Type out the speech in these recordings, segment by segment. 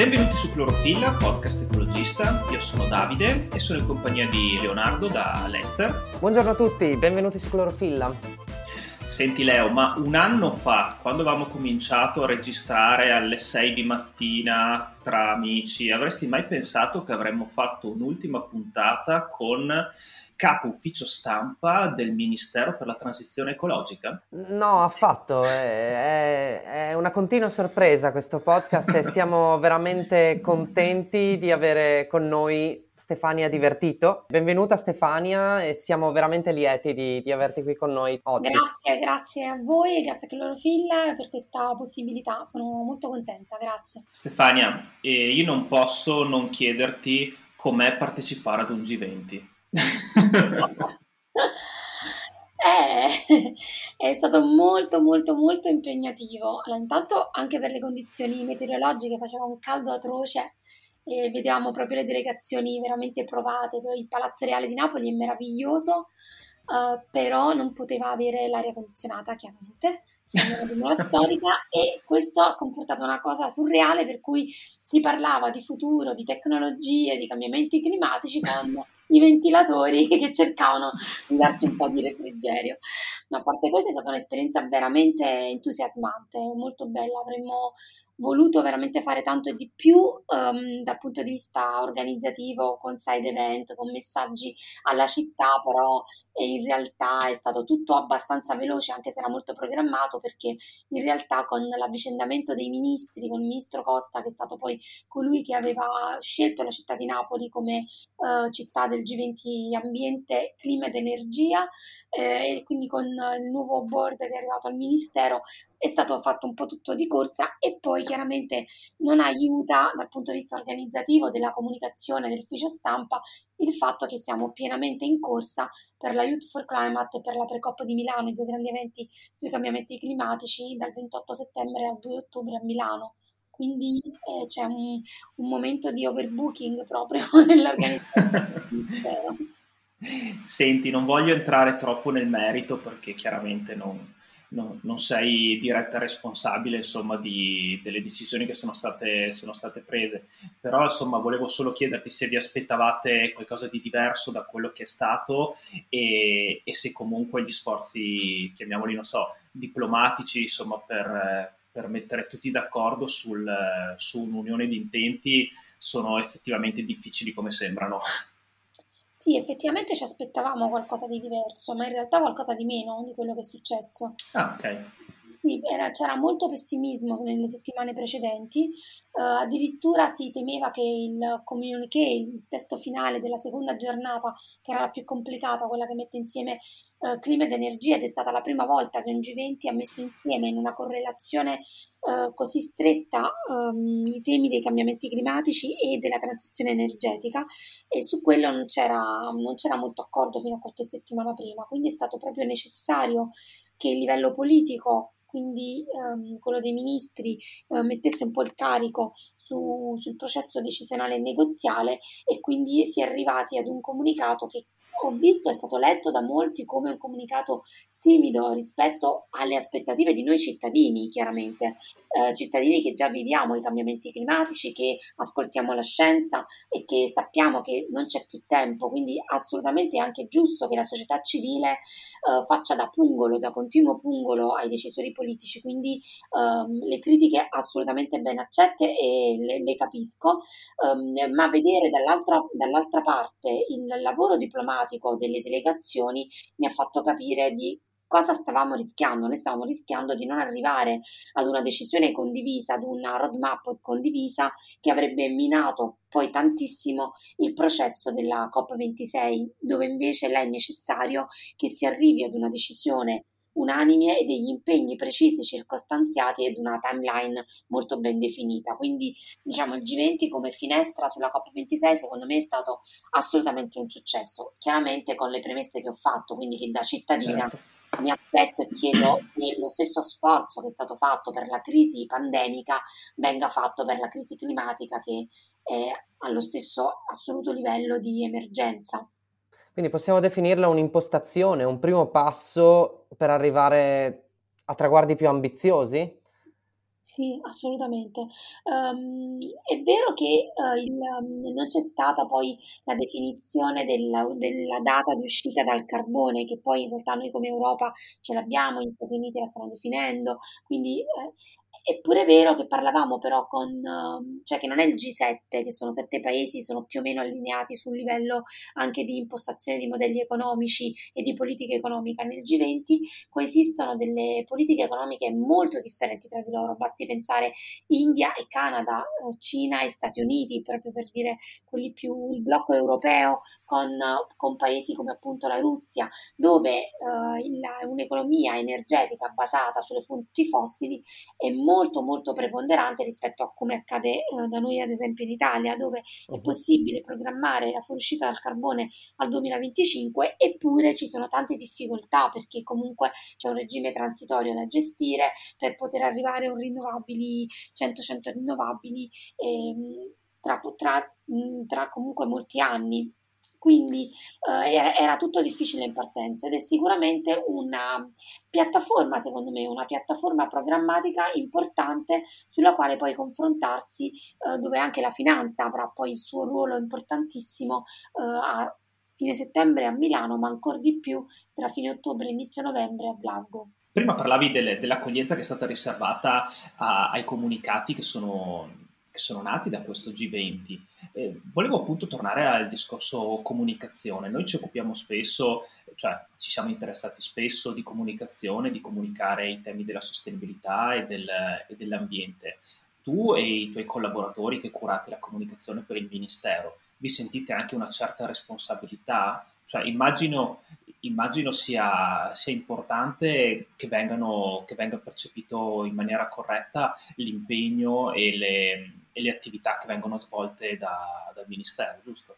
Benvenuti su Clorofilla, podcast ecologista. Io sono Davide e sono in compagnia di Leonardo da Leicester. Buongiorno a tutti, benvenuti su Clorofilla. Senti Leo, ma un anno fa, quando avevamo cominciato a registrare alle 6 di mattina tra amici, avresti mai pensato che avremmo fatto un'ultima puntata con capo ufficio stampa del Ministero per la Transizione Ecologica? No, affatto, è, è, una continua sorpresa questo podcast e siamo veramente contenti di avere con noi Stefania Divertito. Benvenuta Stefania e siamo veramente lieti di, di, averti qui con noi oggi. Grazie, grazie a voi e grazie a Clorofilla per questa possibilità, sono molto contenta, grazie. Stefania, eh, io non posso non chiederti com'è partecipare ad un G20. Eh, è stato molto molto molto impegnativo. Allora, intanto anche per le condizioni meteorologiche faceva un caldo atroce e vedevamo proprio le delegazioni veramente provate. Il Palazzo Reale di Napoli è meraviglioso, uh, però non poteva avere l'aria condizionata, chiaramente siamo una storica e questo ha comportato una cosa surreale per cui si parlava di futuro, di tecnologie, di cambiamenti climatici con i ventilatori che cercavano di darci un po' di refrigerio. Ma a parte questo è stata un'esperienza veramente entusiasmante, molto bella, avremmo voluto veramente fare tanto e di più um, dal punto di vista organizzativo, con side event, con messaggi alla città, però in realtà è stato tutto abbastanza veloce, anche se era molto programmato, perché in realtà con l'avvicendamento dei ministri, con il ministro Costa, che è stato poi colui che aveva scelto la città di Napoli come uh, città del G20 ambiente, clima ed energia, eh, e quindi con il nuovo board che è arrivato al ministero è stato fatto un po' tutto di corsa e poi chiaramente non aiuta dal punto di vista organizzativo della comunicazione dell'ufficio stampa il fatto che siamo pienamente in corsa per la Youth for Climate e per la Precop di Milano, i due grandi eventi sui cambiamenti climatici dal 28 settembre al 2 ottobre a Milano quindi eh, c'è un, un, momento di overbooking proprio nell'organizzazione. Senti, non voglio entrare troppo nel merito perché chiaramente non, non, non sei diretta responsabile insomma, di, delle decisioni che sono state, sono state, prese, però insomma volevo solo chiederti se vi aspettavate qualcosa di diverso da quello che è stato e, e se comunque gli sforzi, chiamiamoli, non so, diplomatici insomma, per, per mettere tutti d'accordo sul, su un'unione di intenti sono effettivamente difficili come sembrano. Sì, effettivamente ci aspettavamo qualcosa di diverso, ma in realtà qualcosa di meno di quello che è successo. Ah, ok. Sì, era, c'era molto pessimismo nelle settimane precedenti, uh, addirittura si temeva che il communiqué, il testo finale della seconda giornata, che era la più complicata, quella che mette insieme uh, clima ed energia, ed è stata la prima volta che un G20 ha messo insieme in una correlazione uh, così stretta um, i temi dei cambiamenti climatici e della transizione energetica, e su quello non c'era, non c'era molto accordo fino a qualche settimana prima, quindi è stato proprio necessario che il livello politico quindi ehm, quello dei ministri eh, mettesse un po' il carico su, sul processo decisionale e negoziale e quindi si è arrivati ad un comunicato che ho visto è stato letto da molti come un comunicato timido rispetto alle aspettative di noi cittadini, chiaramente, eh, cittadini che già viviamo i cambiamenti climatici, che ascoltiamo la scienza e che sappiamo che non c'è più tempo, quindi assolutamente è anche giusto che la società civile eh, faccia da pungolo, da continuo pungolo ai decisori politici, quindi ehm, le critiche assolutamente ben accette e le, le capisco, ehm, ma vedere dall'altra, dall'altra parte il lavoro diplomatico delle delegazioni mi ha fatto capire di cosa stavamo rischiando? Noi stavamo rischiando di non arrivare ad una decisione condivisa, ad una roadmap condivisa che avrebbe minato poi tantissimo il processo della COP26, dove invece è necessario che si arrivi ad una decisione unanime e degli impegni precisi, circostanziati ed una timeline molto ben definita. Quindi diciamo il G20 come finestra sulla COP26 secondo me è stato assolutamente un successo, chiaramente con le premesse che ho fatto, quindi che da cittadina certo mi aspetto e chiedo che lo stesso sforzo che è stato fatto per la crisi pandemica venga fatto per la crisi climatica che è allo stesso assoluto livello di emergenza. Quindi possiamo definirla un'impostazione, un primo passo per arrivare a traguardi più ambiziosi? Sì, assolutamente. Um, è vero che uh, il, um, non c'è stata poi la definizione della, della, data di uscita dal carbone, che poi in realtà noi come Europa ce l'abbiamo, gli Stati Uniti la stanno definendo, quindi eh, è vero che parlavamo però con, ehm, cioè che non è il G7, che sono sette paesi, sono più o meno allineati sul livello anche di impostazione di modelli economici e di politica economica. Nel G20 coesistono delle politiche economiche molto differenti tra di loro, basti pensare India e Canada, eh, Cina e Stati Uniti, proprio per dire quelli più il blocco europeo con, con paesi come appunto la Russia, dove eh, il, un'economia energetica basata sulle fonti fossili è molto molto molto preponderante rispetto a come accade eh, da noi ad esempio in Italia dove uh-huh. è mhm. possibile programmare la fuoriuscita dal carbone al 2025 eppure ci sono tante difficoltà perché comunque c'è un regime transitorio da gestire per poter arrivare a un rinnovabili 100-100 rinnovabili eh, tra, tra, tra comunque molti anni quindi eh, era, tutto difficile in partenza ed è sicuramente una piattaforma, secondo me, una piattaforma programmatica importante sulla quale poi confrontarsi, eh, dove anche la finanza avrà poi il suo ruolo importantissimo eh, a fine settembre a Milano, ma ancora di più tra fine ottobre e inizio novembre a Glasgow. Prima parlavi delle, dell'accoglienza che è stata riservata a, ai comunicati che sono che sono nati da questo G20. Eh, volevo appunto tornare al discorso comunicazione. Noi ci occupiamo spesso, cioè ci siamo interessati spesso di comunicazione, di comunicare i temi della sostenibilità e, del, e dell'ambiente. Tu e i tuoi collaboratori che curate la comunicazione per il Ministero, vi sentite anche una certa responsabilità? Cioè, immagino, immagino sia, sia, importante che, vengano, che venga percepito in maniera corretta l'impegno e le, e le attività che vengono svolte da, dal Ministero, giusto?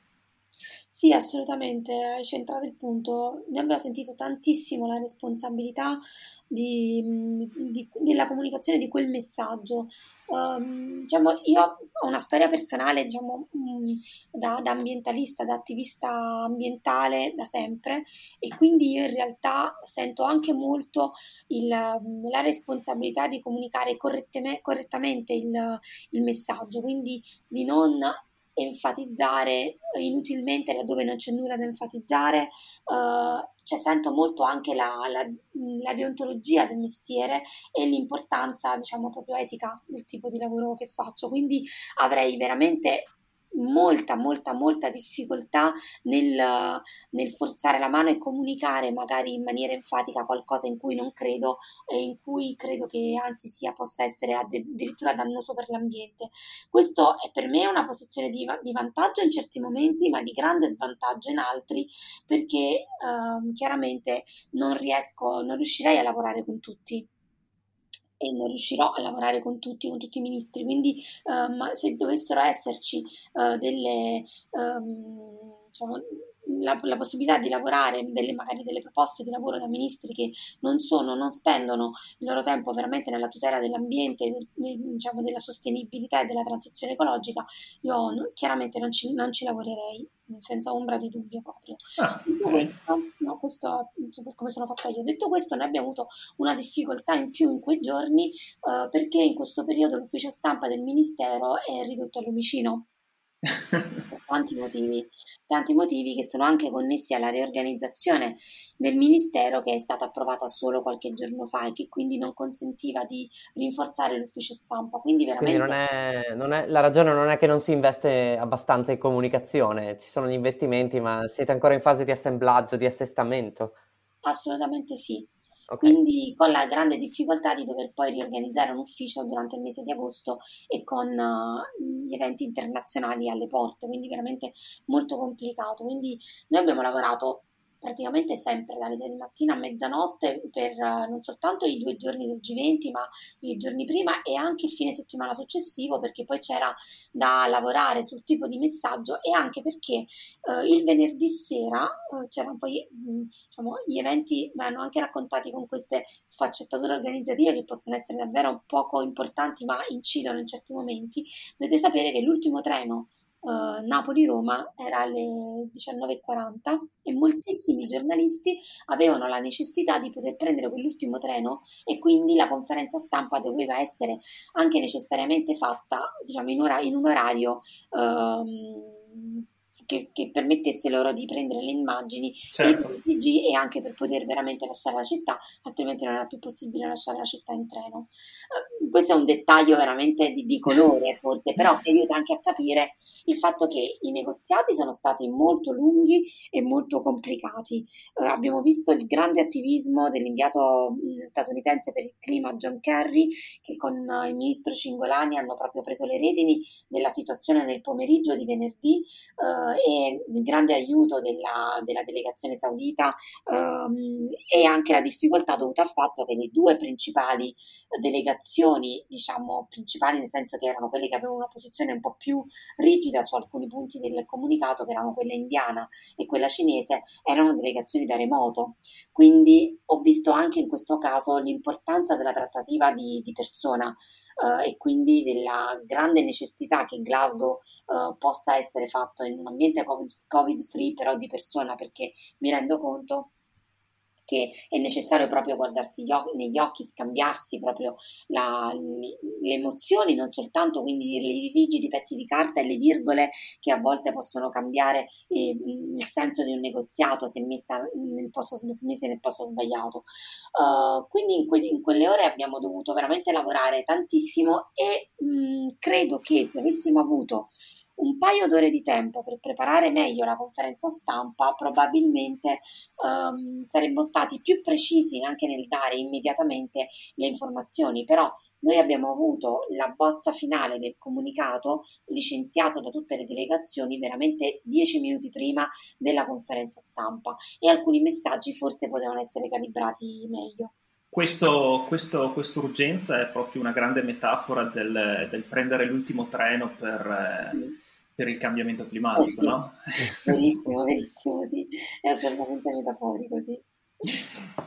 Sì, assolutamente, hai centrato il punto. Noi abbiamo sentito tantissimo la responsabilità di, di, della comunicazione di quel messaggio. Um, diciamo, io ho una storia personale diciamo, um, da, da, ambientalista, da attivista ambientale da sempre e quindi io in realtà sento anche molto il, la responsabilità di comunicare correttamente il, il messaggio, quindi di non enfatizzare inutilmente laddove non c'è nulla da enfatizzare, uh, cioè sento molto anche la, la, la, deontologia del mestiere e l'importanza, diciamo, proprio etica del tipo di lavoro che faccio, quindi avrei veramente molta, molta, molta difficoltà nel, nel, forzare la mano e comunicare magari in maniera enfatica qualcosa in cui non credo e in cui credo che anzi sia, possa essere addirittura dannoso per l'ambiente. Questo è per me una posizione di, di vantaggio in certi momenti, ma di grande svantaggio in altri, perché eh, chiaramente non riesco, non riuscirei a lavorare con tutti e non riuscirò a lavorare con tutti, con tutti i ministri, quindi um, se dovessero esserci uh, delle, um, diciamo, la, la, possibilità di lavorare, delle, magari delle proposte di lavoro da ministri che non sono, non spendono il loro tempo veramente nella tutela dell'ambiente, diciamo, della sostenibilità e della transizione ecologica, io chiaramente non ci, non ci, lavorerei senza ombra di dubbio proprio. Ah, Detto okay. questo, no, questo per come sono fatta io. Detto questo, noi abbiamo avuto una difficoltà in più in quei giorni uh, perché in questo periodo l'ufficio stampa del Ministero è ridotto al lumicino tanti motivi, tanti motivi che sono anche connessi alla riorganizzazione del Ministero che è stata approvata solo qualche giorno fa e che quindi non consentiva di rinforzare l'ufficio stampa. Quindi, veramente... quindi non è, non è, la ragione non è che non si investe abbastanza in comunicazione, ci sono gli investimenti, ma siete ancora in fase di assemblaggio, di assestamento? Assolutamente sì. Okay. Quindi con la grande difficoltà di dover poi riorganizzare un ufficio durante il mese di agosto e con uh, gli eventi internazionali alle porte, quindi veramente molto complicato. Quindi noi abbiamo lavorato praticamente sempre dalle 6 di mattina a mezzanotte per uh, non soltanto i due giorni del G20, ma i giorni prima e anche il fine settimana successivo, perché poi c'era da lavorare sul tipo di messaggio e anche perché uh, il venerdì sera uh, c'erano poi mh, diciamo, gli eventi, mi hanno anche raccontati con queste sfaccettature organizzative che possono essere davvero poco importanti, ma incidono in certi momenti. Dovete sapere che l'ultimo treno uh, Napoli-Roma era alle 19.40 e moltissimi giornalisti avevano la necessità di poter prendere quell'ultimo treno e quindi la conferenza stampa doveva essere anche necessariamente fatta diciamo, in, ora- in un orario uh, che, che, permettesse loro di prendere le immagini certo. e PG e anche per poter veramente lasciare la città, altrimenti non era più possibile lasciare la città in treno. Uh, questo è un dettaglio veramente di, di colore forse, però che aiuta anche a capire il fatto che i negoziati sono stati molto lunghi e molto complicati. Uh, abbiamo visto il grande attivismo dell'inviato statunitense per il clima John Kerry che con uh, il ministro Cingolani hanno proprio preso le redini della situazione nel pomeriggio di venerdì e il grande aiuto della, della delegazione saudita um, e anche la difficoltà dovuta al fatto che le due principali delegazioni, diciamo principali nel senso che erano quelle che avevano una posizione un po' più rigida su alcuni punti del comunicato, che erano quella indiana e quella cinese, erano delegazioni da remoto. Quindi ho visto anche in questo caso l'importanza della trattativa di, di persona uh, e quindi della grande necessità che Glasgow uh, possa essere fatto in un ambiente covid free però di persona perché mi rendo conto che è necessario proprio guardarsi occhi, negli occhi, scambiarsi proprio la, le emozioni, non soltanto quindi i rigidi pezzi di carta e le virgole che a volte possono cambiare eh, il senso di un negoziato se messa nel posto, messe nel posto sbagliato. Uh, quindi in, que- in, quelle ore abbiamo dovuto veramente lavorare tantissimo e mh, credo che se avessimo avuto un paio d'ore di tempo per preparare meglio la conferenza stampa, probabilmente um, saremmo stati più precisi anche nel dare immediatamente le informazioni, però noi abbiamo avuto la bozza finale del comunicato licenziato da tutte le delegazioni veramente dieci minuti prima della conferenza stampa e alcuni messaggi forse potevano essere calibrati meglio. Questo, questo, quest'urgenza è proprio una grande metafora del, del prendere l'ultimo treno per, mm per il cambiamento climatico, eh sì. no? Verissimo, verissimo, sì, è assolutamente metaforico, sì.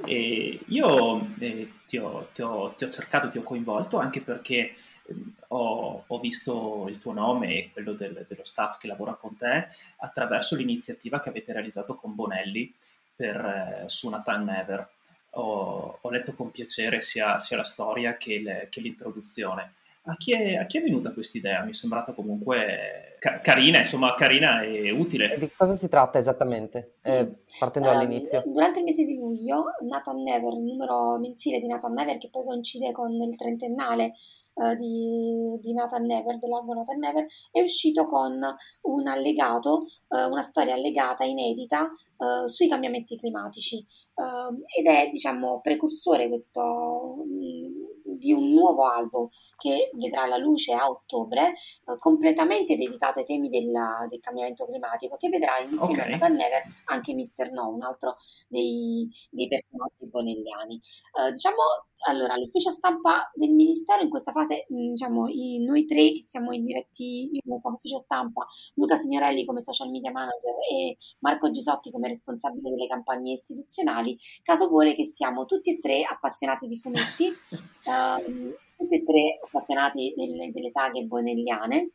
E io eh, ti, ho, ti, ho, ti, ho, cercato, ti ho coinvolto anche perché eh, ho, ho, visto il tuo nome e quello del, dello staff che lavora con te attraverso l'iniziativa che avete realizzato con Bonelli per, eh, su Nathan Never. Ho, ho, letto con piacere sia, sia la storia che, le, che l'introduzione. A chi, è, a chi è venuta questa idea? Mi è sembrata comunque ca- carina, insomma, carina e utile. Di cosa si tratta esattamente? Sì. Eh, partendo um, dall'inizio. Durante il mese di luglio, Nathan Never, il numero mensile di Nathan Never, che poi coincide con il trentennale uh, di, di, Nathan Never, dell'album Nathan Never, è uscito con un allegato, uh, una storia allegata, inedita, uh, sui cambiamenti climatici. Ehm, ed è, diciamo, precursore questo di un nuovo album che vedrà la luce a ottobre, eh, completamente dedicato ai temi della, del cambiamento climatico, che vedrà insieme okay. a Nathan Never anche Mr. No, un altro dei, dei personaggi bonelliani. Eh, diciamo, allora, l'ufficio stampa del Ministero in questa fase, mm, diciamo, i, noi tre che siamo in diretti, io come ufficio stampa, Luca Signorelli come social media manager e Marco Gisotti come responsabile delle campagne istituzionali, caso vuole che siamo tutti e tre appassionati di fumetti. uh, tutti e tre appassionati delle, delle saghe bonelliane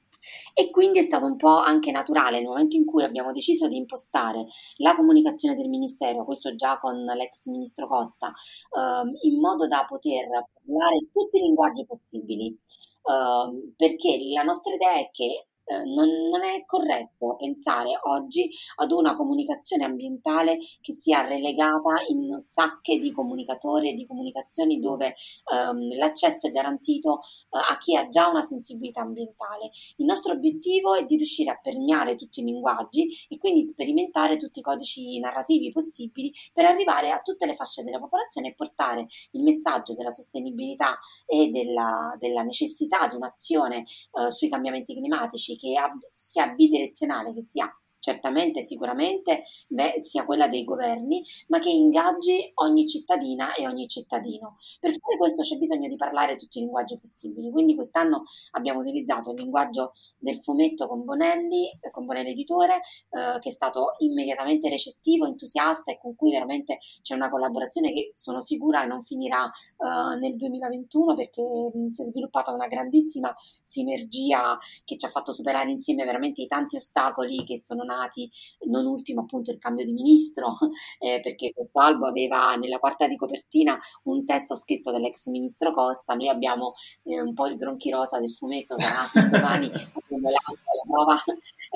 e quindi è stato un po' anche naturale nel momento in cui abbiamo deciso di impostare la comunicazione del Ministero, questo già con l'ex Ministro Costa, ehm, in modo da poter parlare tutti i linguaggi possibili. Uh, perché la nostra idea è che non, non, è corretto pensare oggi ad una comunicazione ambientale che sia relegata in sacche di comunicatori e di comunicazioni dove ehm, l'accesso è garantito eh, a chi ha già una sensibilità ambientale. Il nostro obiettivo è di riuscire a permeare tutti i linguaggi e quindi sperimentare tutti i codici narrativi possibili per arrivare a tutte le fasce della popolazione e portare il messaggio della sostenibilità e della, della necessità di un'azione eh, sui cambiamenti climatici che sia bidirezionale, che sia certamente, sicuramente, beh, sia quella dei governi, ma che ingaggi ogni cittadina e ogni cittadino. Per fare questo c'è bisogno di parlare tutti i linguaggi possibili, quindi quest'anno abbiamo utilizzato il linguaggio del fumetto con Bonelli, eh, con Bonelli Editore, eh, che è stato immediatamente recettivo, entusiasta e con cui veramente c'è una collaborazione che sono sicura non finirà eh, nel 2021 perché mh, si è sviluppata una grandissima sinergia che ci ha fatto superare insieme veramente i tanti ostacoli che sono nati, non ultimo appunto il cambio di ministro, eh, perché questo albo aveva nella quarta di copertina un testo scritto dall'ex ministro Costa, noi abbiamo eh, un po' il gronchi rosa del fumetto, sarà domani abbiamo la, la prova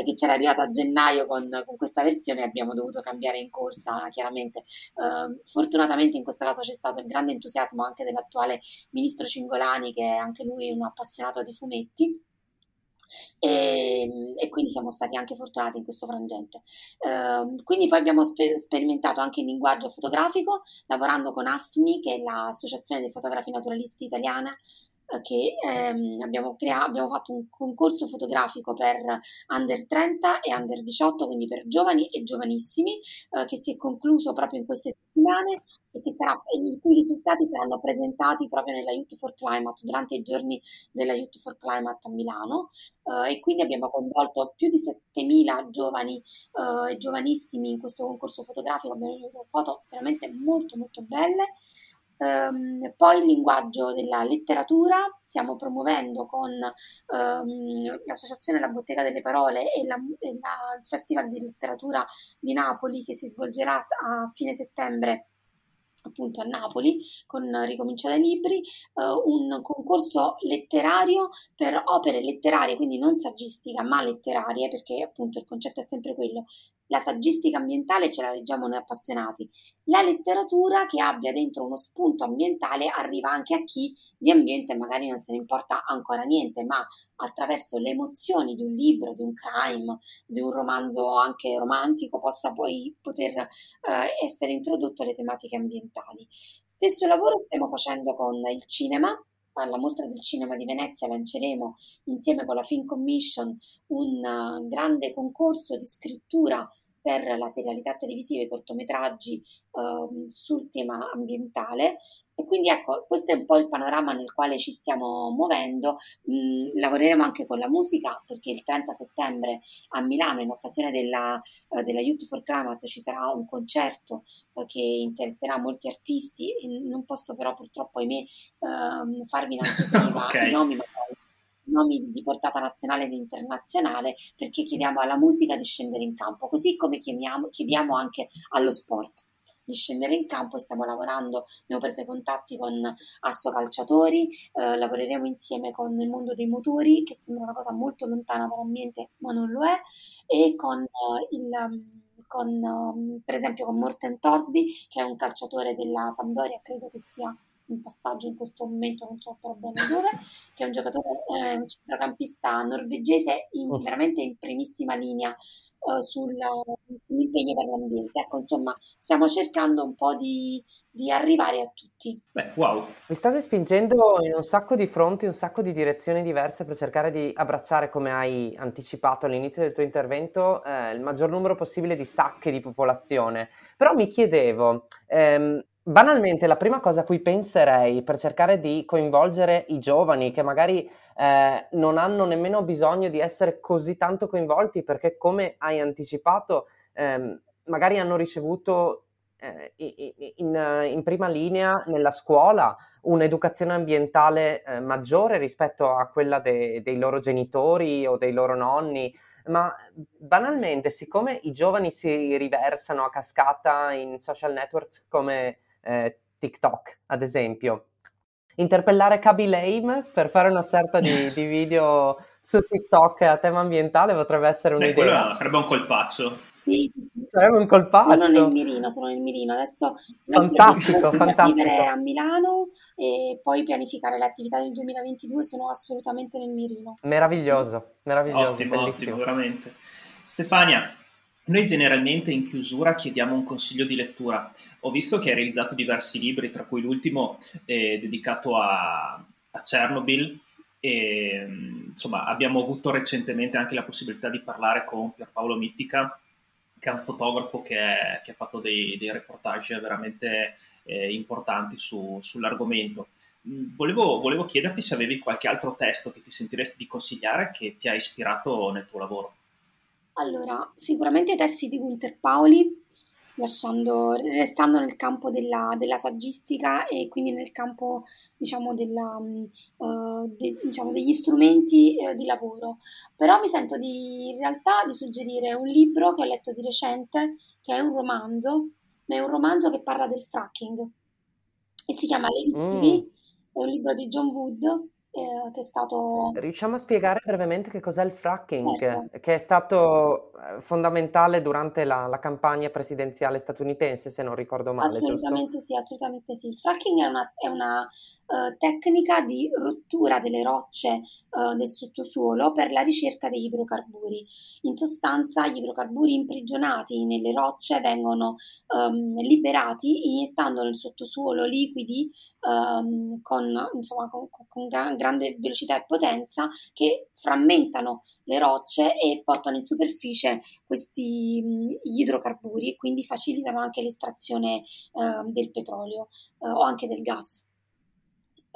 che c'era arrivata a gennaio con, con, questa versione abbiamo dovuto cambiare in corsa chiaramente. Uh, fortunatamente in questo caso c'è stato il grande entusiasmo anche dell'attuale ministro Cingolani che è anche lui un appassionato di fumetti. E, e, quindi siamo stati anche fortunati in questo frangente. Uh, quindi poi abbiamo spe- sperimentato anche il linguaggio fotografico lavorando con AFNI, che è l'Associazione dei Fotografi Naturalisti Italiana, eh, che ehm, abbiamo, crea- abbiamo fatto un concorso fotografico per under 30 e under 18, quindi per giovani e giovanissimi, eh, che si è concluso proprio in queste settimane e sarà, i cui risultati saranno presentati proprio nella Youth for Climate durante i giorni della Youth for Climate a Milano. Uh, e quindi abbiamo coinvolto più di 7.000 giovani uh, e giovanissimi in questo concorso fotografico, abbiamo avuto foto veramente molto molto belle. Um, poi il linguaggio della letteratura, stiamo promuovendo con um, l'associazione La Bottega delle Parole e, e la, il Festival di Letteratura di Napoli che si svolgerà a fine settembre appunto a Napoli con Ricomincio dai Libri, uh, un concorso letterario per opere letterarie, quindi non saggistica ma letterarie, perché appunto il concetto è sempre quello, la saggistica ambientale ce la leggiamo noi appassionati. La letteratura che abbia dentro uno spunto ambientale arriva anche a chi di ambiente magari non se ne importa ancora niente, ma attraverso le emozioni di un libro, di un crime, di un romanzo anche romantico possa poi poter eh, essere introdotto le tematiche ambientali. Stesso lavoro stiamo facendo con il cinema, alla mostra del cinema di Venezia lanceremo insieme con la Film Commission un uh, grande concorso di scrittura per la serialità televisiva e i cortometraggi uh, sul tema ambientale e quindi ecco, questo è un po' il panorama nel quale ci stiamo muovendo. Mm, lavoreremo anche con la musica perché il 30 settembre a Milano, in occasione della, uh, della Youth for Climate, ci sarà un concerto uh, che interesserà molti artisti. Non posso però purtroppo, ahimè, uh, farvi in anteprima okay. i nomi, ma nomi di portata nazionale ed internazionale perché chiediamo alla musica di scendere in campo, così come chiediamo, anche allo sport di scendere in campo. Stiamo lavorando, abbiamo preso i contatti con Asso Calciatori, eh, lavoreremo insieme con il mondo dei motori, che sembra una cosa molto lontana per l'ambiente, ma non lo è, e con uh, il... Um, con, um, per esempio con Morten Torsby, che è un calciatore della Sampdoria, credo che sia in passaggio in questo momento, non so però bene dove, che è un giocatore, eh, un centrocampista norvegese in, oh. veramente in primissima linea uh, sull'impegno per l'ambiente. Ecco, insomma, stiamo cercando un po' di, di arrivare a tutti. Beh, wow. Vi state spingendo in un sacco di fronti, un sacco di direzioni diverse per cercare di abbracciare, come hai anticipato all'inizio del tuo intervento, eh, il maggior numero possibile di sacche di popolazione. Però mi chiedevo, ehm, banalmente, la prima cosa a cui penserei per cercare di coinvolgere i giovani che magari eh, non hanno nemmeno bisogno di essere così tanto coinvolti perché, come hai anticipato, ehm, magari hanno ricevuto eh, in, in, prima linea nella scuola un'educazione ambientale eh, maggiore rispetto a quella de, dei loro genitori o dei loro nonni. Ma banalmente, siccome i giovani si riversano a cascata in social networks come eh, TikTok, ad esempio, interpellare Kaby Lame per fare una sorta di, di, video su TikTok a tema ambientale potrebbe essere un'idea. Beh, sarebbe un colpaccio. Sì, sarebbe un colpaccio. Sono nel mirino, sono nel mirino. Adesso fantastico, fantastico. vivere a Milano e poi pianificare le attività del 2022 sono assolutamente nel mirino. Meraviglioso, meraviglioso, ottimo, bellissimo. Ottimo, veramente. Stefania, noi generalmente in chiusura chiediamo un consiglio di lettura. Ho visto che hai realizzato diversi libri, tra cui l'ultimo eh, dedicato a, a Chernobyl, e insomma abbiamo avuto recentemente anche la possibilità di parlare con Pierpaolo Mittica che è un fotografo che, è, che ha fatto dei, dei, reportage veramente eh, importanti su, sull'argomento. Volevo, volevo chiederti se avevi qualche altro testo che ti sentiresti di consigliare che ti ha ispirato nel tuo lavoro. Allora, sicuramente i testi di Gunter Pauli, lasciando, restando nel campo della, della, saggistica e quindi nel campo diciamo, della, uh, de, diciamo, degli strumenti uh, di lavoro. Però mi sento di, in realtà di suggerire un libro che ho letto di recente, che è un romanzo, ma è un romanzo che parla del fracking e si chiama Lady mm. è un libro di John Wood eh, che è stato... Riusciamo a spiegare brevemente che cos'è il fracking, certo. che è stato eh, fondamentale durante la, la, campagna presidenziale statunitense, se non ricordo male, Assolutamente giusto? sì, assolutamente sì. Il fracking è una, è una uh, tecnica di rottura delle rocce uh, del sottosuolo per la ricerca degli idrocarburi. In sostanza gli idrocarburi imprigionati nelle rocce vengono um, liberati iniettando nel sottosuolo liquidi um, con, insomma, con, con grande velocità e potenza che frammentano le rocce e portano in superficie questi gli idrocarburi e quindi facilitano anche l'estrazione eh, del petrolio eh, o anche del gas.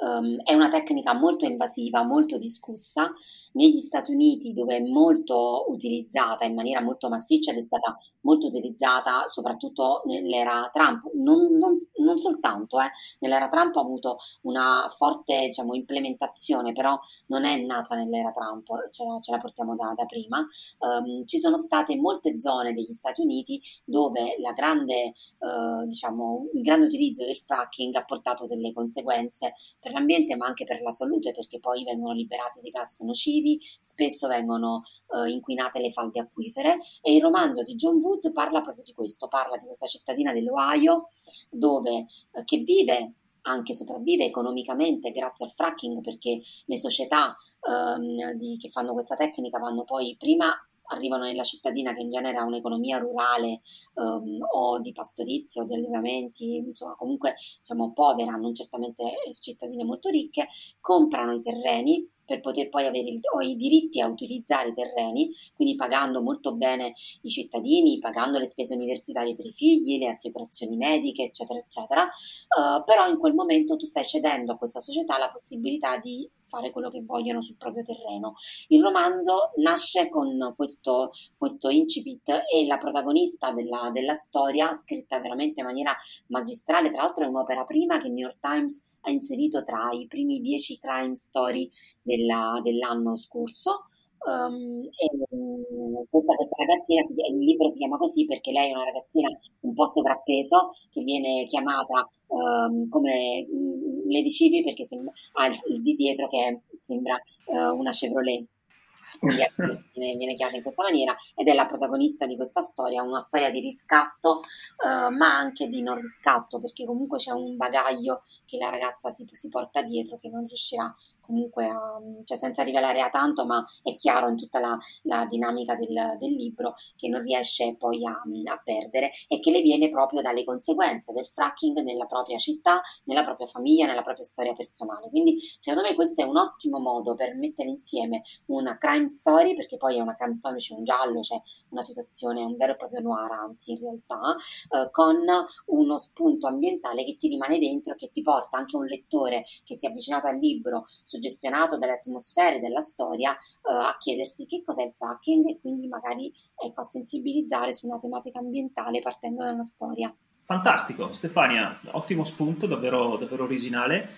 Um, è una tecnica molto invasiva, molto discussa. Negli Stati Uniti, dove è molto utilizzata in maniera molto massiccia ed è stata molto utilizzata soprattutto nell'era Trump, non, non, non soltanto, eh. nell'era Trump ha avuto una forte diciamo, implementazione, però non è nata nell'era Trump, ce la, ce la portiamo da, da prima. Um, ci sono state molte zone degli Stati Uniti dove grande, uh, diciamo, il grande utilizzo del fracking ha portato delle conseguenze per l'ambiente ma anche per la salute perché poi vengono liberati dei gas nocivi, spesso vengono uh, inquinate le falde acquifere e il romanzo di John Woo Wood parla proprio di questo, parla di questa cittadina dell'Ohio dove, eh, che vive anche sopravvive economicamente grazie al fracking perché le società ehm, di, che fanno questa tecnica vanno poi prima arrivano nella cittadina che in genere ha un'economia rurale um, o di pastorizia o di allevamenti, insomma comunque diciamo povera, non certamente cittadine molto ricche, comprano i terreni per poter poi avere il, i diritti a utilizzare i terreni, quindi pagando molto bene i cittadini, pagando le spese universitarie per i figli, le assicurazioni mediche, eccetera, eccetera. Uh, però in quel momento tu stai cedendo a questa società la possibilità di fare quello che vogliono sul proprio terreno. Il romanzo nasce con questo, questo incipit e la protagonista della, della storia, scritta veramente in maniera magistrale, tra l'altro è un'opera prima che New York Times ha inserito tra i primi dieci crime story del della, dell'anno scorso. Um, e, questa, questa ragazzina, il libro si chiama così perché lei è una ragazzina un po' sovrappeso che viene chiamata um, come mm, Lady Civi perché sembra, ha il, il, di dietro che sembra uh, una Chevrolet viene, viene chiamata in questa maniera ed è la protagonista di questa storia, una storia di riscatto uh, ma anche di non riscatto perché comunque c'è un bagaglio che la ragazza si, si porta dietro che non riuscirà comunque a, cioè senza rivelare a tanto, ma è chiaro in tutta la, la dinamica del, del, libro che non riesce poi a, a, perdere e che le viene proprio dalle conseguenze del fracking nella propria città, nella propria famiglia, nella propria storia personale. Quindi secondo me questo è un ottimo modo per mettere insieme una crime story, perché poi è una crime story, c'è un giallo, c'è una situazione, un vero e proprio noir, anzi in realtà, eh, con uno spunto ambientale che ti rimane dentro, che ti porta anche un lettore che si è avvicinato al libro su suggestionato dalle atmosfere della storia uh, a chiedersi che cos'è il fracking e quindi magari ecco, a sensibilizzare su una tematica ambientale partendo da una storia. Fantastico, Stefania, ottimo spunto, davvero, davvero originale.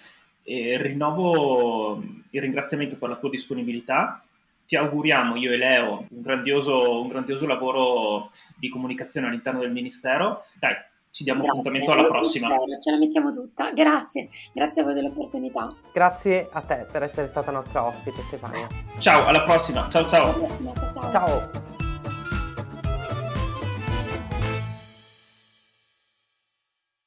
E rinnovo il ringraziamento per la tua disponibilità. Ti auguriamo, io e Leo, un grandioso, un grandioso lavoro di comunicazione all'interno del Ministero. Dai, ci diamo grazie, appuntamento alla prossima. Ce la mettiamo tutta. Grazie, grazie a voi dell'opportunità. Grazie a te per essere stata nostra ospite, Stefania. Ciao, alla prossima. Ciao ciao. Alla prossima, ciao. ciao. ciao.